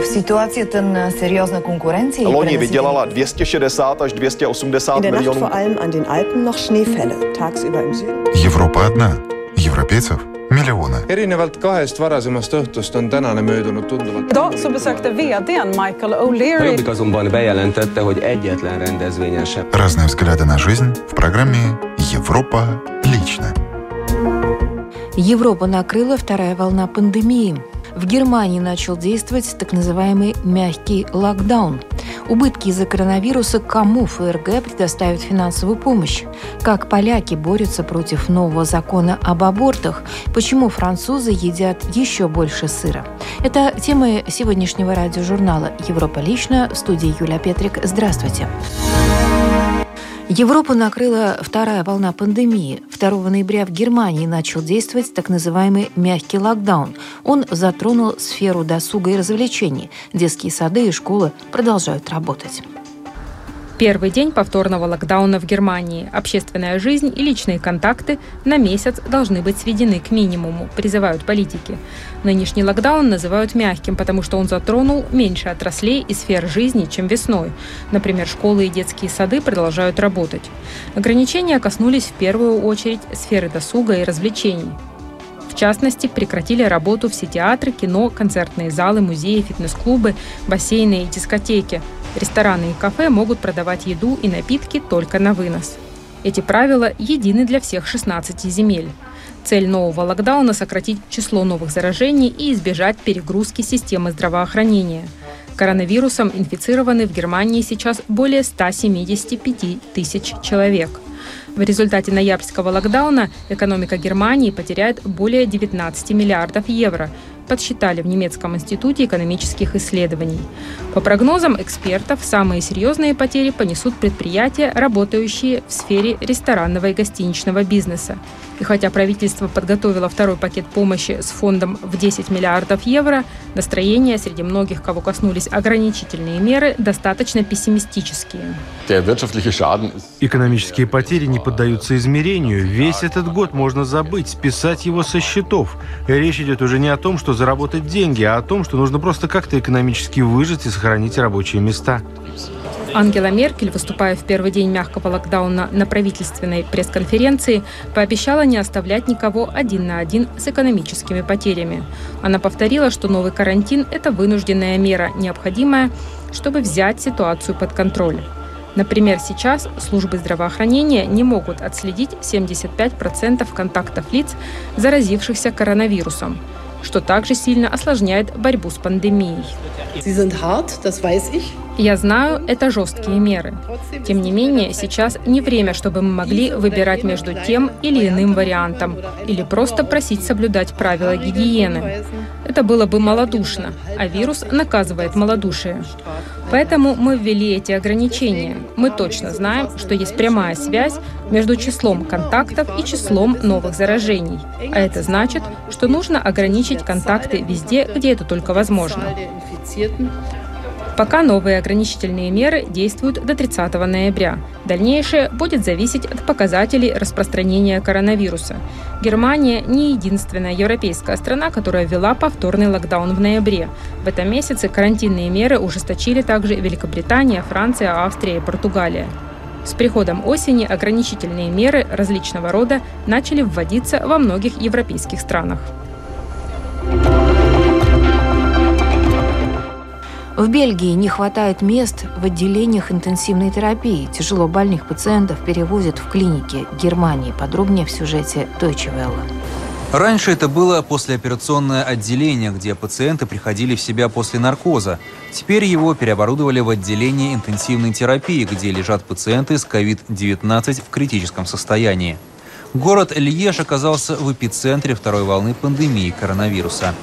V situaci ten seriózna konkurenci. Loni vydělala 260 až 280 In der Nacht milionů. vor allem an den Alpen noch Schneefälle. Tagsüber im Süden. Европа одна. Европейцев миллионы. erinevalt kahest varasemast õhtust on tänane möödunud tunduvalt. Idag så besökte vdn Michael O'Leary Jobbik azonban bejelentette, hogy egyetlen rendezvényen sem Разные взгляды на жизнь в программе «Европа лично». Европа накрыла вторая волна пандемии. В Германии начал действовать так называемый мягкий локдаун. Убытки из-за коронавируса кому ФРГ предоставит финансовую помощь? Как поляки борются против нового закона об абортах? Почему французы едят еще больше сыра? Это темы сегодняшнего радиожурнала «Европа лично» в студии Юлия Петрик. Здравствуйте. Европу накрыла вторая волна пандемии. 2 ноября в Германии начал действовать так называемый мягкий локдаун. Он затронул сферу досуга и развлечений. Детские сады и школы продолжают работать. Первый день повторного локдауна в Германии. Общественная жизнь и личные контакты на месяц должны быть сведены к минимуму, призывают политики. Нынешний локдаун называют мягким, потому что он затронул меньше отраслей и сфер жизни, чем весной. Например, школы и детские сады продолжают работать. Ограничения коснулись в первую очередь сферы досуга и развлечений. В частности, прекратили работу все театры, кино, концертные залы, музеи, фитнес-клубы, бассейны и дискотеки. Рестораны и кафе могут продавать еду и напитки только на вынос. Эти правила едины для всех 16 земель. Цель нового локдауна – сократить число новых заражений и избежать перегрузки системы здравоохранения. Коронавирусом инфицированы в Германии сейчас более 175 тысяч человек – в результате ноябрьского локдауна экономика Германии потеряет более 19 миллиардов евро, подсчитали в немецком институте экономических исследований. По прогнозам экспертов, самые серьезные потери понесут предприятия, работающие в сфере ресторанного и гостиничного бизнеса. И хотя правительство подготовило второй пакет помощи с фондом в 10 миллиардов евро, настроение среди многих, кого коснулись ограничительные меры, достаточно пессимистические. Экономические потери не поддаются измерению. Весь этот год можно забыть, списать его со счетов. Речь идет уже не о том, что заработать деньги, а о том, что нужно просто как-то экономически выжить и сохранить рабочие места. Ангела Меркель, выступая в первый день мягкого локдауна на правительственной пресс-конференции, пообещала не оставлять никого один на один с экономическими потерями. Она повторила, что новый карантин – это вынужденная мера, необходимая, чтобы взять ситуацию под контроль. Например, сейчас службы здравоохранения не могут отследить 75% контактов лиц, заразившихся коронавирусом, что также сильно осложняет борьбу с пандемией. Я знаю, это жесткие меры. Тем не менее, сейчас не время, чтобы мы могли выбирать между тем или иным вариантом, или просто просить соблюдать правила гигиены. Это было бы малодушно, а вирус наказывает малодушие. Поэтому мы ввели эти ограничения. Мы точно знаем, что есть прямая связь между числом контактов и числом новых заражений. А это значит, что нужно ограничить контакты везде, где это только возможно. Пока новые ограничительные меры действуют до 30 ноября. Дальнейшее будет зависеть от показателей распространения коронавируса. Германия не единственная европейская страна, которая ввела повторный локдаун в ноябре. В этом месяце карантинные меры ужесточили также Великобритания, Франция, Австрия и Португалия. С приходом осени ограничительные меры различного рода начали вводиться во многих европейских странах. В Бельгии не хватает мест в отделениях интенсивной терапии. Тяжело больных пациентов перевозят в клиники Германии. Подробнее в сюжете Deutsche Welle. Раньше это было послеоперационное отделение, где пациенты приходили в себя после наркоза. Теперь его переоборудовали в отделение интенсивной терапии, где лежат пациенты с COVID-19 в критическом состоянии. Город Льеж оказался в эпицентре второй волны пандемии коронавируса.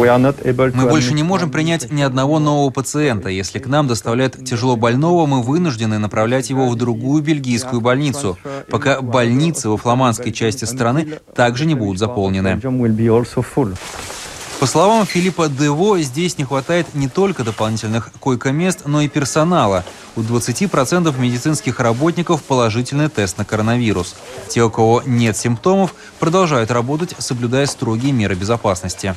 Мы больше не можем принять ни одного нового пациента. Если к нам доставляют тяжело больного, мы вынуждены направлять его в другую бельгийскую больницу, пока больницы во фламандской части страны также не будут заполнены. По словам Филиппа Дево, здесь не хватает не только дополнительных койко-мест, но и персонала. У 20% медицинских работников положительный тест на коронавирус. Те, у кого нет симптомов, продолжают работать, соблюдая строгие меры безопасности.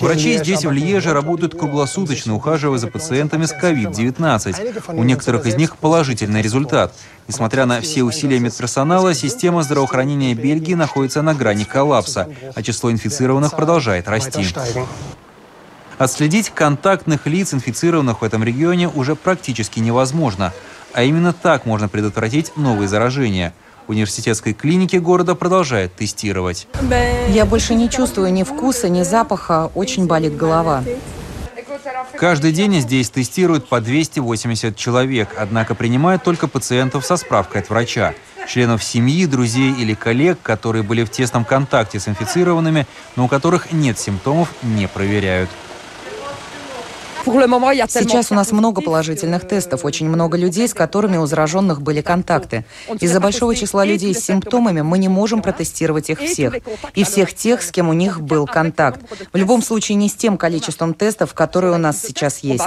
Врачи здесь, в Льеже, работают круглосуточно, ухаживая за пациентами с COVID-19. У некоторых из них положительный результат. Несмотря на все усилия медперсонала, система здравоохранения Бельгии находится на грани коллапса, а число инфицированных продолжает расти. Отследить контактных лиц, инфицированных в этом регионе, уже практически невозможно. А именно так можно предотвратить новые заражения. Университетской клинике города продолжает тестировать. Я больше не чувствую ни вкуса, ни запаха, очень болит голова. Каждый день здесь тестируют по 280 человек, однако принимают только пациентов со справкой от врача. Членов семьи, друзей или коллег, которые были в тесном контакте с инфицированными, но у которых нет симптомов, не проверяют. Сейчас у нас много положительных тестов, очень много людей, с которыми у зараженных были контакты. Из-за большого числа людей с симптомами мы не можем протестировать их всех. И всех тех, с кем у них был контакт. В любом случае не с тем количеством тестов, которые у нас сейчас есть.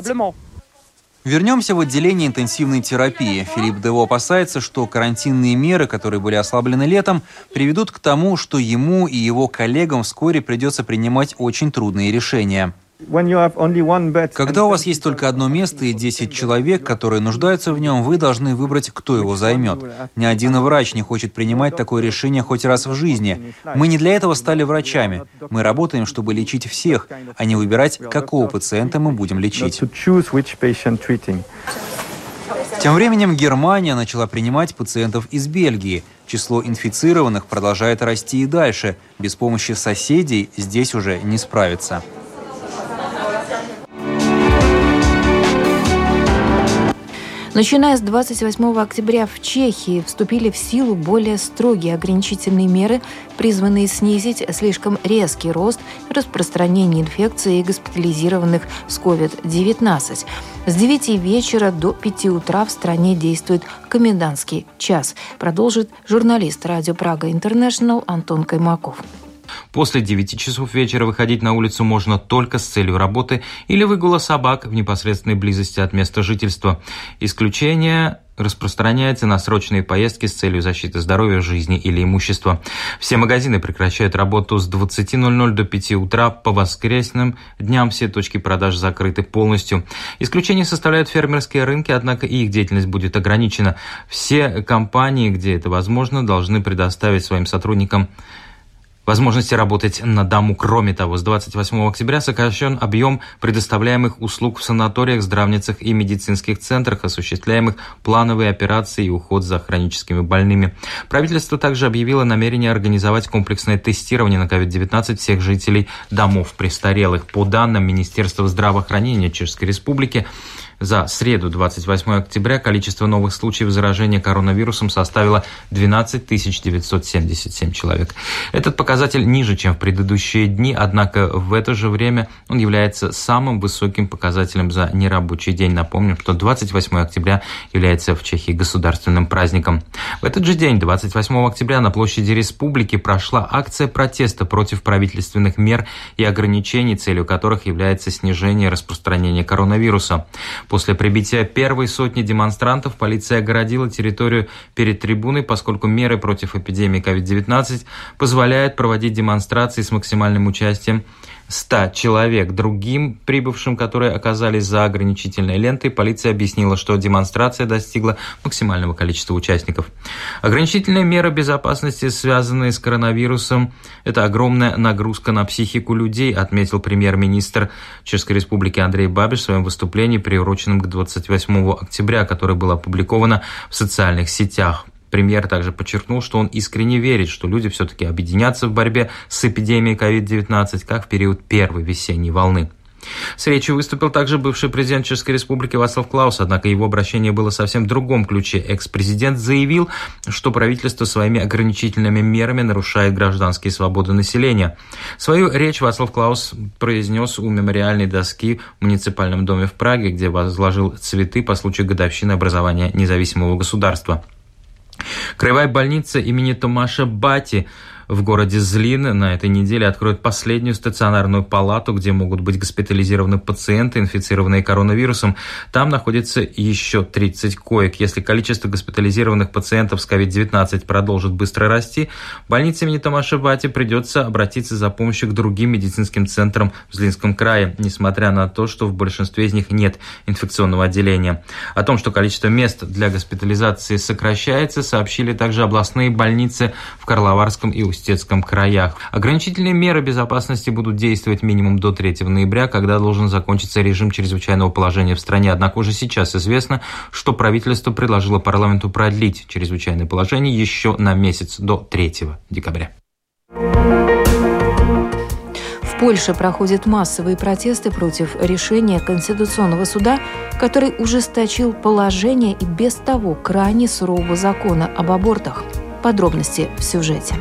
Вернемся в отделение интенсивной терапии. Филипп Дево опасается, что карантинные меры, которые были ослаблены летом, приведут к тому, что ему и его коллегам вскоре придется принимать очень трудные решения. Когда у вас есть только одно место и 10 человек, которые нуждаются в нем, вы должны выбрать, кто его займет. Ни один врач не хочет принимать такое решение хоть раз в жизни. Мы не для этого стали врачами. Мы работаем, чтобы лечить всех, а не выбирать, какого пациента мы будем лечить. Тем временем Германия начала принимать пациентов из Бельгии. Число инфицированных продолжает расти и дальше. Без помощи соседей здесь уже не справиться. Начиная с 28 октября в Чехии вступили в силу более строгие ограничительные меры, призванные снизить слишком резкий рост распространения инфекции и госпитализированных с COVID-19. С 9 вечера до 5 утра в стране действует комендантский час, продолжит журналист радио Прага Интернешнл Антон Каймаков. После 9 часов вечера выходить на улицу можно только с целью работы или выгула собак в непосредственной близости от места жительства. Исключение распространяется на срочные поездки с целью защиты здоровья, жизни или имущества. Все магазины прекращают работу с 20.00 до 5 утра. По воскресным дням все точки продаж закрыты полностью. Исключение составляют фермерские рынки, однако их деятельность будет ограничена. Все компании, где это возможно, должны предоставить своим сотрудникам возможности работать на дому. Кроме того, с 28 октября сокращен объем предоставляемых услуг в санаториях, здравницах и медицинских центрах, осуществляемых плановые операции и уход за хроническими больными. Правительство также объявило намерение организовать комплексное тестирование на COVID-19 всех жителей домов престарелых. По данным Министерства здравоохранения Чешской Республики, за среду, 28 октября, количество новых случаев заражения коронавирусом составило 12 977 человек. Этот показатель ниже, чем в предыдущие дни, однако в это же время он является самым высоким показателем за нерабочий день. Напомним, что 28 октября является в Чехии государственным праздником. В этот же день, 28 октября, на площади республики прошла акция протеста против правительственных мер и ограничений, целью которых является снижение распространения коронавируса. После прибития первой сотни демонстрантов полиция огородила территорию перед трибуной, поскольку меры против эпидемии COVID-19 позволяют проводить демонстрации с максимальным участием 100 человек. Другим прибывшим, которые оказались за ограничительной лентой, полиция объяснила, что демонстрация достигла максимального количества участников. Ограничительные меры безопасности, связанные с коронавирусом, это огромная нагрузка на психику людей, отметил премьер-министр Чешской Республики Андрей Бабиш в своем выступлении, приуроченном к 28 октября, которое было опубликовано в социальных сетях. Премьер также подчеркнул, что он искренне верит, что люди все-таки объединятся в борьбе с эпидемией COVID-19, как в период первой весенней волны. С речью выступил также бывший президент Чешской Республики Вацлав Клаус, однако его обращение было совсем в другом ключе. Экс-президент заявил, что правительство своими ограничительными мерами нарушает гражданские свободы населения. Свою речь Вацлав Клаус произнес у мемориальной доски в муниципальном доме в Праге, где возложил цветы по случаю годовщины образования независимого государства. Краевая больница имени Томаша Бати В городе Злин на этой неделе откроют последнюю стационарную палату, где могут быть госпитализированы пациенты, инфицированные коронавирусом. Там находится еще 30 коек. Если количество госпитализированных пациентов с COVID-19 продолжит быстро расти, больнице имени Томаша Бати придется обратиться за помощью к другим медицинским центрам в Злинском крае, несмотря на то, что в большинстве из них нет инфекционного отделения. О том, что количество мест для госпитализации сокращается, сообщили также областные больницы в Карловарском и Устецком краях. Ограничительные меры безопасности будут действовать минимум до 3 ноября, когда должен закончиться режим чрезвычайного положения в стране. Однако уже сейчас известно, что правительство предложило парламенту продлить чрезвычайное положение еще на месяц до 3 декабря. В Польше проходят массовые протесты против решения Конституционного суда, который ужесточил положение и без того крайне сурового закона об абортах. Подробности в сюжете.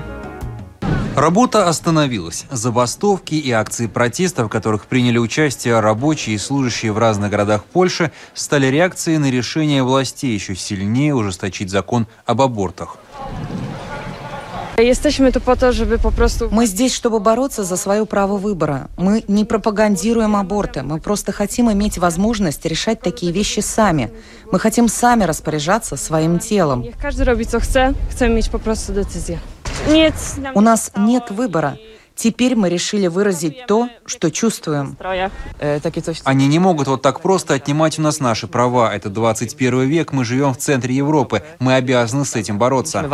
Работа остановилась. Забастовки и акции протеста, в которых приняли участие рабочие и служащие в разных городах Польши, стали реакцией на решение властей еще сильнее ужесточить закон об абортах. Мы здесь, чтобы бороться за свое право выбора. Мы не пропагандируем аборты. Мы просто хотим иметь возможность решать такие вещи сами. Мы хотим сами распоряжаться своим телом. У нас нет выбора. Теперь мы решили выразить то, что чувствуем. Они не могут вот так просто отнимать у нас наши права. Это 21 век, мы живем в центре Европы. Мы обязаны с этим бороться.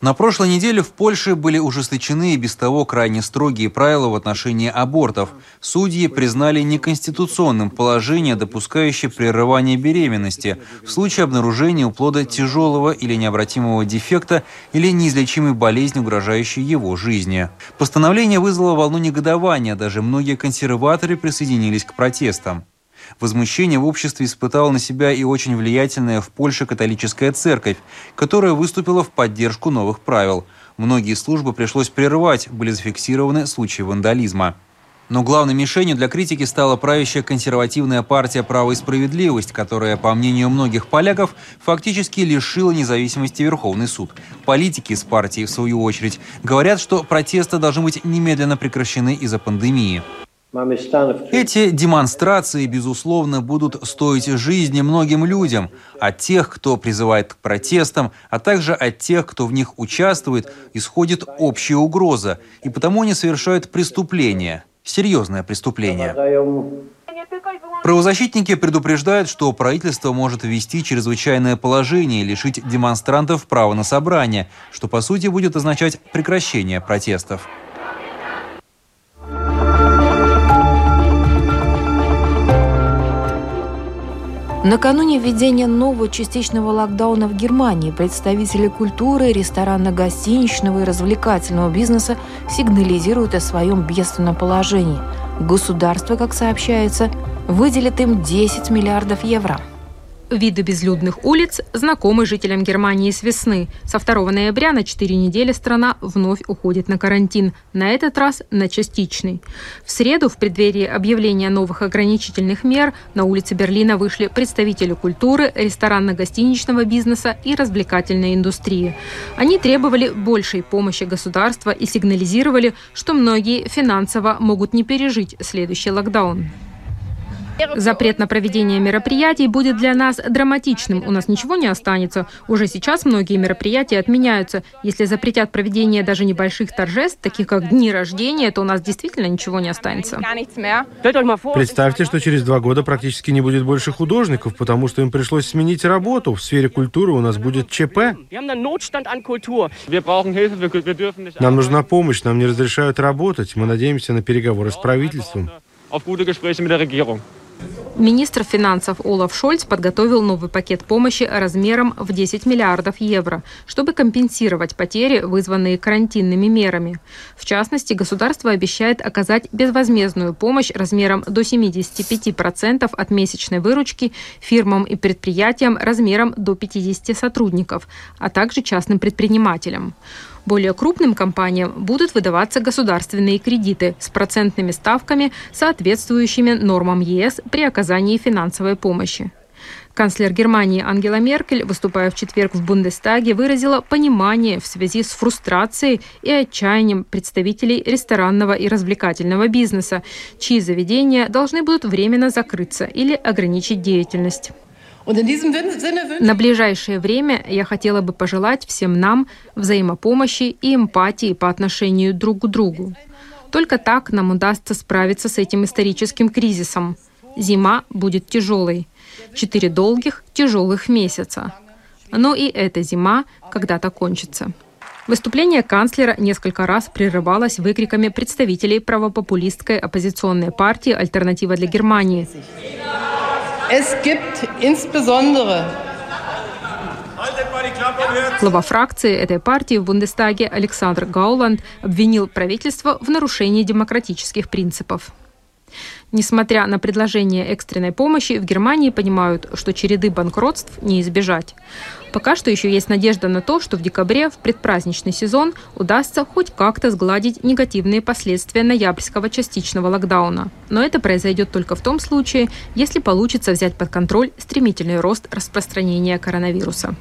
На прошлой неделе в Польше были ужесточены и без того крайне строгие правила в отношении абортов. Судьи признали неконституционным положение, допускающее прерывание беременности в случае обнаружения у плода тяжелого или необратимого дефекта или неизлечимой болезни, угрожающей его жизни. Постановление вызвало волну негодования, даже многие консерваторы присоединились к протестам. Возмущение в обществе испытала на себя и очень влиятельная в Польше католическая церковь, которая выступила в поддержку новых правил. Многие службы пришлось прервать, были зафиксированы случаи вандализма. Но главной мишенью для критики стала правящая консервативная партия «Право и справедливость», которая, по мнению многих поляков, фактически лишила независимости Верховный суд. Политики из партии, в свою очередь, говорят, что протесты должны быть немедленно прекращены из-за пандемии. Эти демонстрации, безусловно, будут стоить жизни многим людям. От тех, кто призывает к протестам, а также от тех, кто в них участвует, исходит общая угроза, и потому они совершают преступление, серьезное преступление. Правозащитники предупреждают, что правительство может ввести чрезвычайное положение и лишить демонстрантов права на собрание, что по сути будет означать прекращение протестов. Накануне введения нового частичного локдауна в Германии представители культуры, ресторанно-гостиничного и развлекательного бизнеса сигнализируют о своем бедственном положении. Государство, как сообщается, выделит им 10 миллиардов евро. Виды безлюдных улиц знакомы жителям Германии с весны. Со 2 ноября на 4 недели страна вновь уходит на карантин, на этот раз на частичный. В среду, в преддверии объявления новых ограничительных мер, на улице Берлина вышли представители культуры, ресторанно-гостиничного бизнеса и развлекательной индустрии. Они требовали большей помощи государства и сигнализировали, что многие финансово могут не пережить следующий локдаун. Запрет на проведение мероприятий будет для нас драматичным. У нас ничего не останется. Уже сейчас многие мероприятия отменяются. Если запретят проведение даже небольших торжеств, таких как дни рождения, то у нас действительно ничего не останется. Представьте, что через два года практически не будет больше художников, потому что им пришлось сменить работу. В сфере культуры у нас будет ЧП. Нам нужна помощь, нам не разрешают работать. Мы надеемся на переговоры с правительством. Министр финансов Олаф Шольц подготовил новый пакет помощи размером в 10 миллиардов евро, чтобы компенсировать потери, вызванные карантинными мерами. В частности, государство обещает оказать безвозмездную помощь размером до 75% от месячной выручки фирмам и предприятиям размером до 50 сотрудников, а также частным предпринимателям. Более крупным компаниям будут выдаваться государственные кредиты с процентными ставками, соответствующими нормам ЕС при оказании финансовой помощи. Канцлер Германии Ангела Меркель, выступая в четверг в Бундестаге, выразила понимание в связи с фрустрацией и отчаянием представителей ресторанного и развлекательного бизнеса, чьи заведения должны будут временно закрыться или ограничить деятельность. На ближайшее время я хотела бы пожелать всем нам взаимопомощи и эмпатии по отношению друг к другу. Только так нам удастся справиться с этим историческим кризисом. Зима будет тяжелой. Четыре долгих, тяжелых месяца. Но и эта зима когда-то кончится. Выступление канцлера несколько раз прерывалось выкриками представителей правопопулистской оппозиционной партии «Альтернатива для Германии». Es gibt insbesondere Глава фракции этой партии в Бундестаге Александр Гауланд обвинил правительство в нарушении демократических принципов. Несмотря на предложение экстренной помощи, в Германии понимают, что череды банкротств не избежать. Пока что еще есть надежда на то, что в декабре, в предпраздничный сезон, удастся хоть как-то сгладить негативные последствия ноябрьского частичного локдауна. Но это произойдет только в том случае, если получится взять под контроль стремительный рост распространения коронавируса.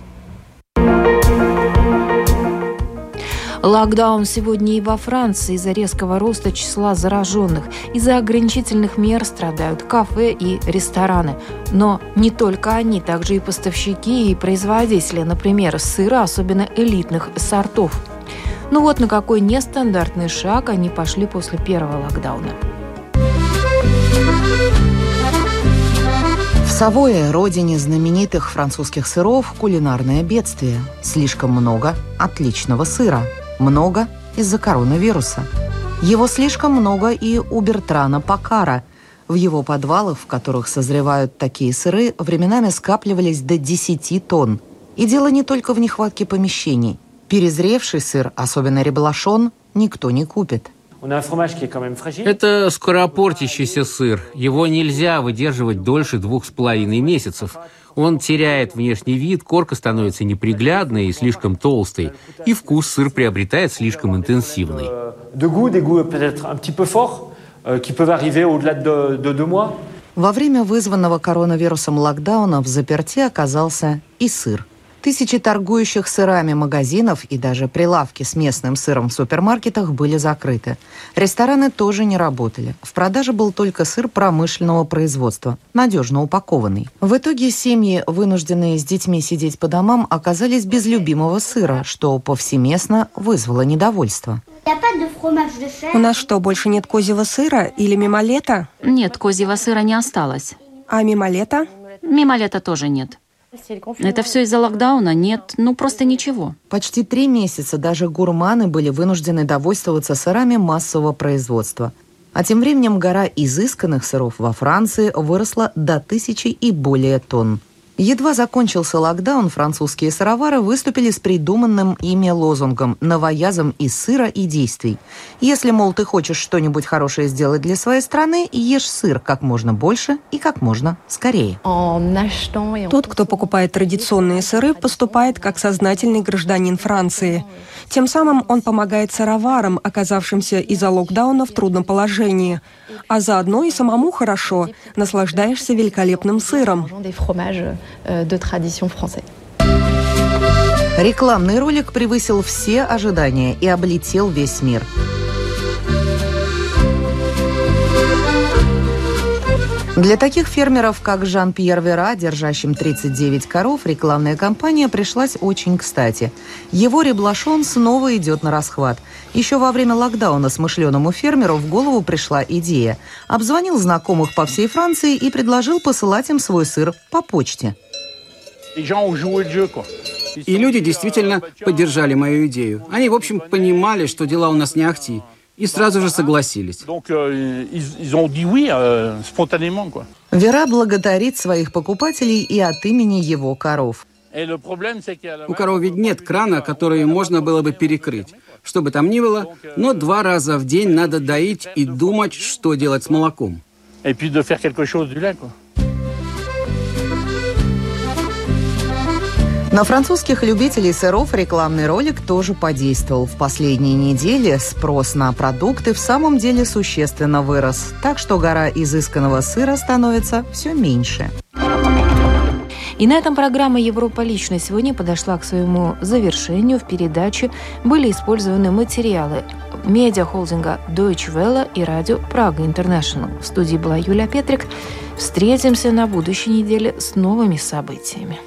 Локдаун сегодня и во Франции из-за резкого роста числа зараженных. Из-за ограничительных мер страдают кафе и рестораны. Но не только они, также и поставщики и производители, например, сыра, особенно элитных сортов. Ну вот на какой нестандартный шаг они пошли после первого локдауна. В Савое, родине знаменитых французских сыров, кулинарное бедствие. Слишком много отличного сыра – много из-за коронавируса. Его слишком много и у Бертрана Пакара. В его подвалах, в которых созревают такие сыры, временами скапливались до 10 тонн. И дело не только в нехватке помещений. Перезревший сыр, особенно реблашон, никто не купит. Это скоропортящийся сыр. Его нельзя выдерживать дольше двух с половиной месяцев. Он теряет внешний вид, корка становится неприглядной и слишком толстой, и вкус сыр приобретает слишком интенсивный. Во время вызванного коронавирусом локдауна в заперти оказался и сыр. Тысячи торгующих сырами магазинов и даже прилавки с местным сыром в супермаркетах были закрыты. Рестораны тоже не работали. В продаже был только сыр промышленного производства, надежно упакованный. В итоге семьи, вынужденные с детьми сидеть по домам, оказались без любимого сыра, что повсеместно вызвало недовольство. У нас что, больше нет козьего сыра или мимолета? Нет, козьего сыра не осталось. А мимолета? Мимолета тоже нет. Это все из-за локдауна? Нет, ну просто ничего. Почти три месяца даже гурманы были вынуждены довольствоваться сырами массового производства. А тем временем гора изысканных сыров во Франции выросла до тысячи и более тонн. Едва закончился локдаун, французские сыровары выступили с придуманным ими лозунгом «Новоязом из сыра и действий». Если, мол, ты хочешь что-нибудь хорошее сделать для своей страны, ешь сыр как можно больше и как можно скорее. Тот, кто покупает традиционные сыры, поступает как сознательный гражданин Франции. Тем самым он помогает сыроварам, оказавшимся из-за локдауна в трудном положении. А заодно и самому хорошо, наслаждаешься великолепным сыром. Euh, de tradition française. Рекламный ролик превысил все ожидания и облетел весь мир. Для таких фермеров, как Жан-Пьер Вера, держащим 39 коров, рекламная кампания пришлась очень кстати. Его реблашон снова идет на расхват. Еще во время локдауна смышленому фермеру в голову пришла идея. Обзвонил знакомых по всей Франции и предложил посылать им свой сыр по почте. И люди действительно поддержали мою идею. Они, в общем, понимали, что дела у нас не ахти и сразу же согласились. Euh, euh, Вера благодарит своих покупателей и от имени его коров. У коров ведь нет крана, который можно было бы перекрыть. Что бы там ни было, но два раза в день надо доить и думать, что делать с молоком. На французских любителей сыров рекламный ролик тоже подействовал. В последние недели спрос на продукты в самом деле существенно вырос, так что гора изысканного сыра становится все меньше. И на этом программа «Европа лично» сегодня подошла к своему завершению. В передаче были использованы материалы медиахолдинга Deutsche Welle и радио Прага International. В студии была Юлия Петрик. Встретимся на будущей неделе с новыми событиями.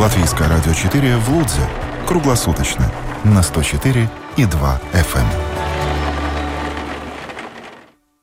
Латвийское радио 4 в Лудзе. Круглосуточно. На 104 и 2 FM.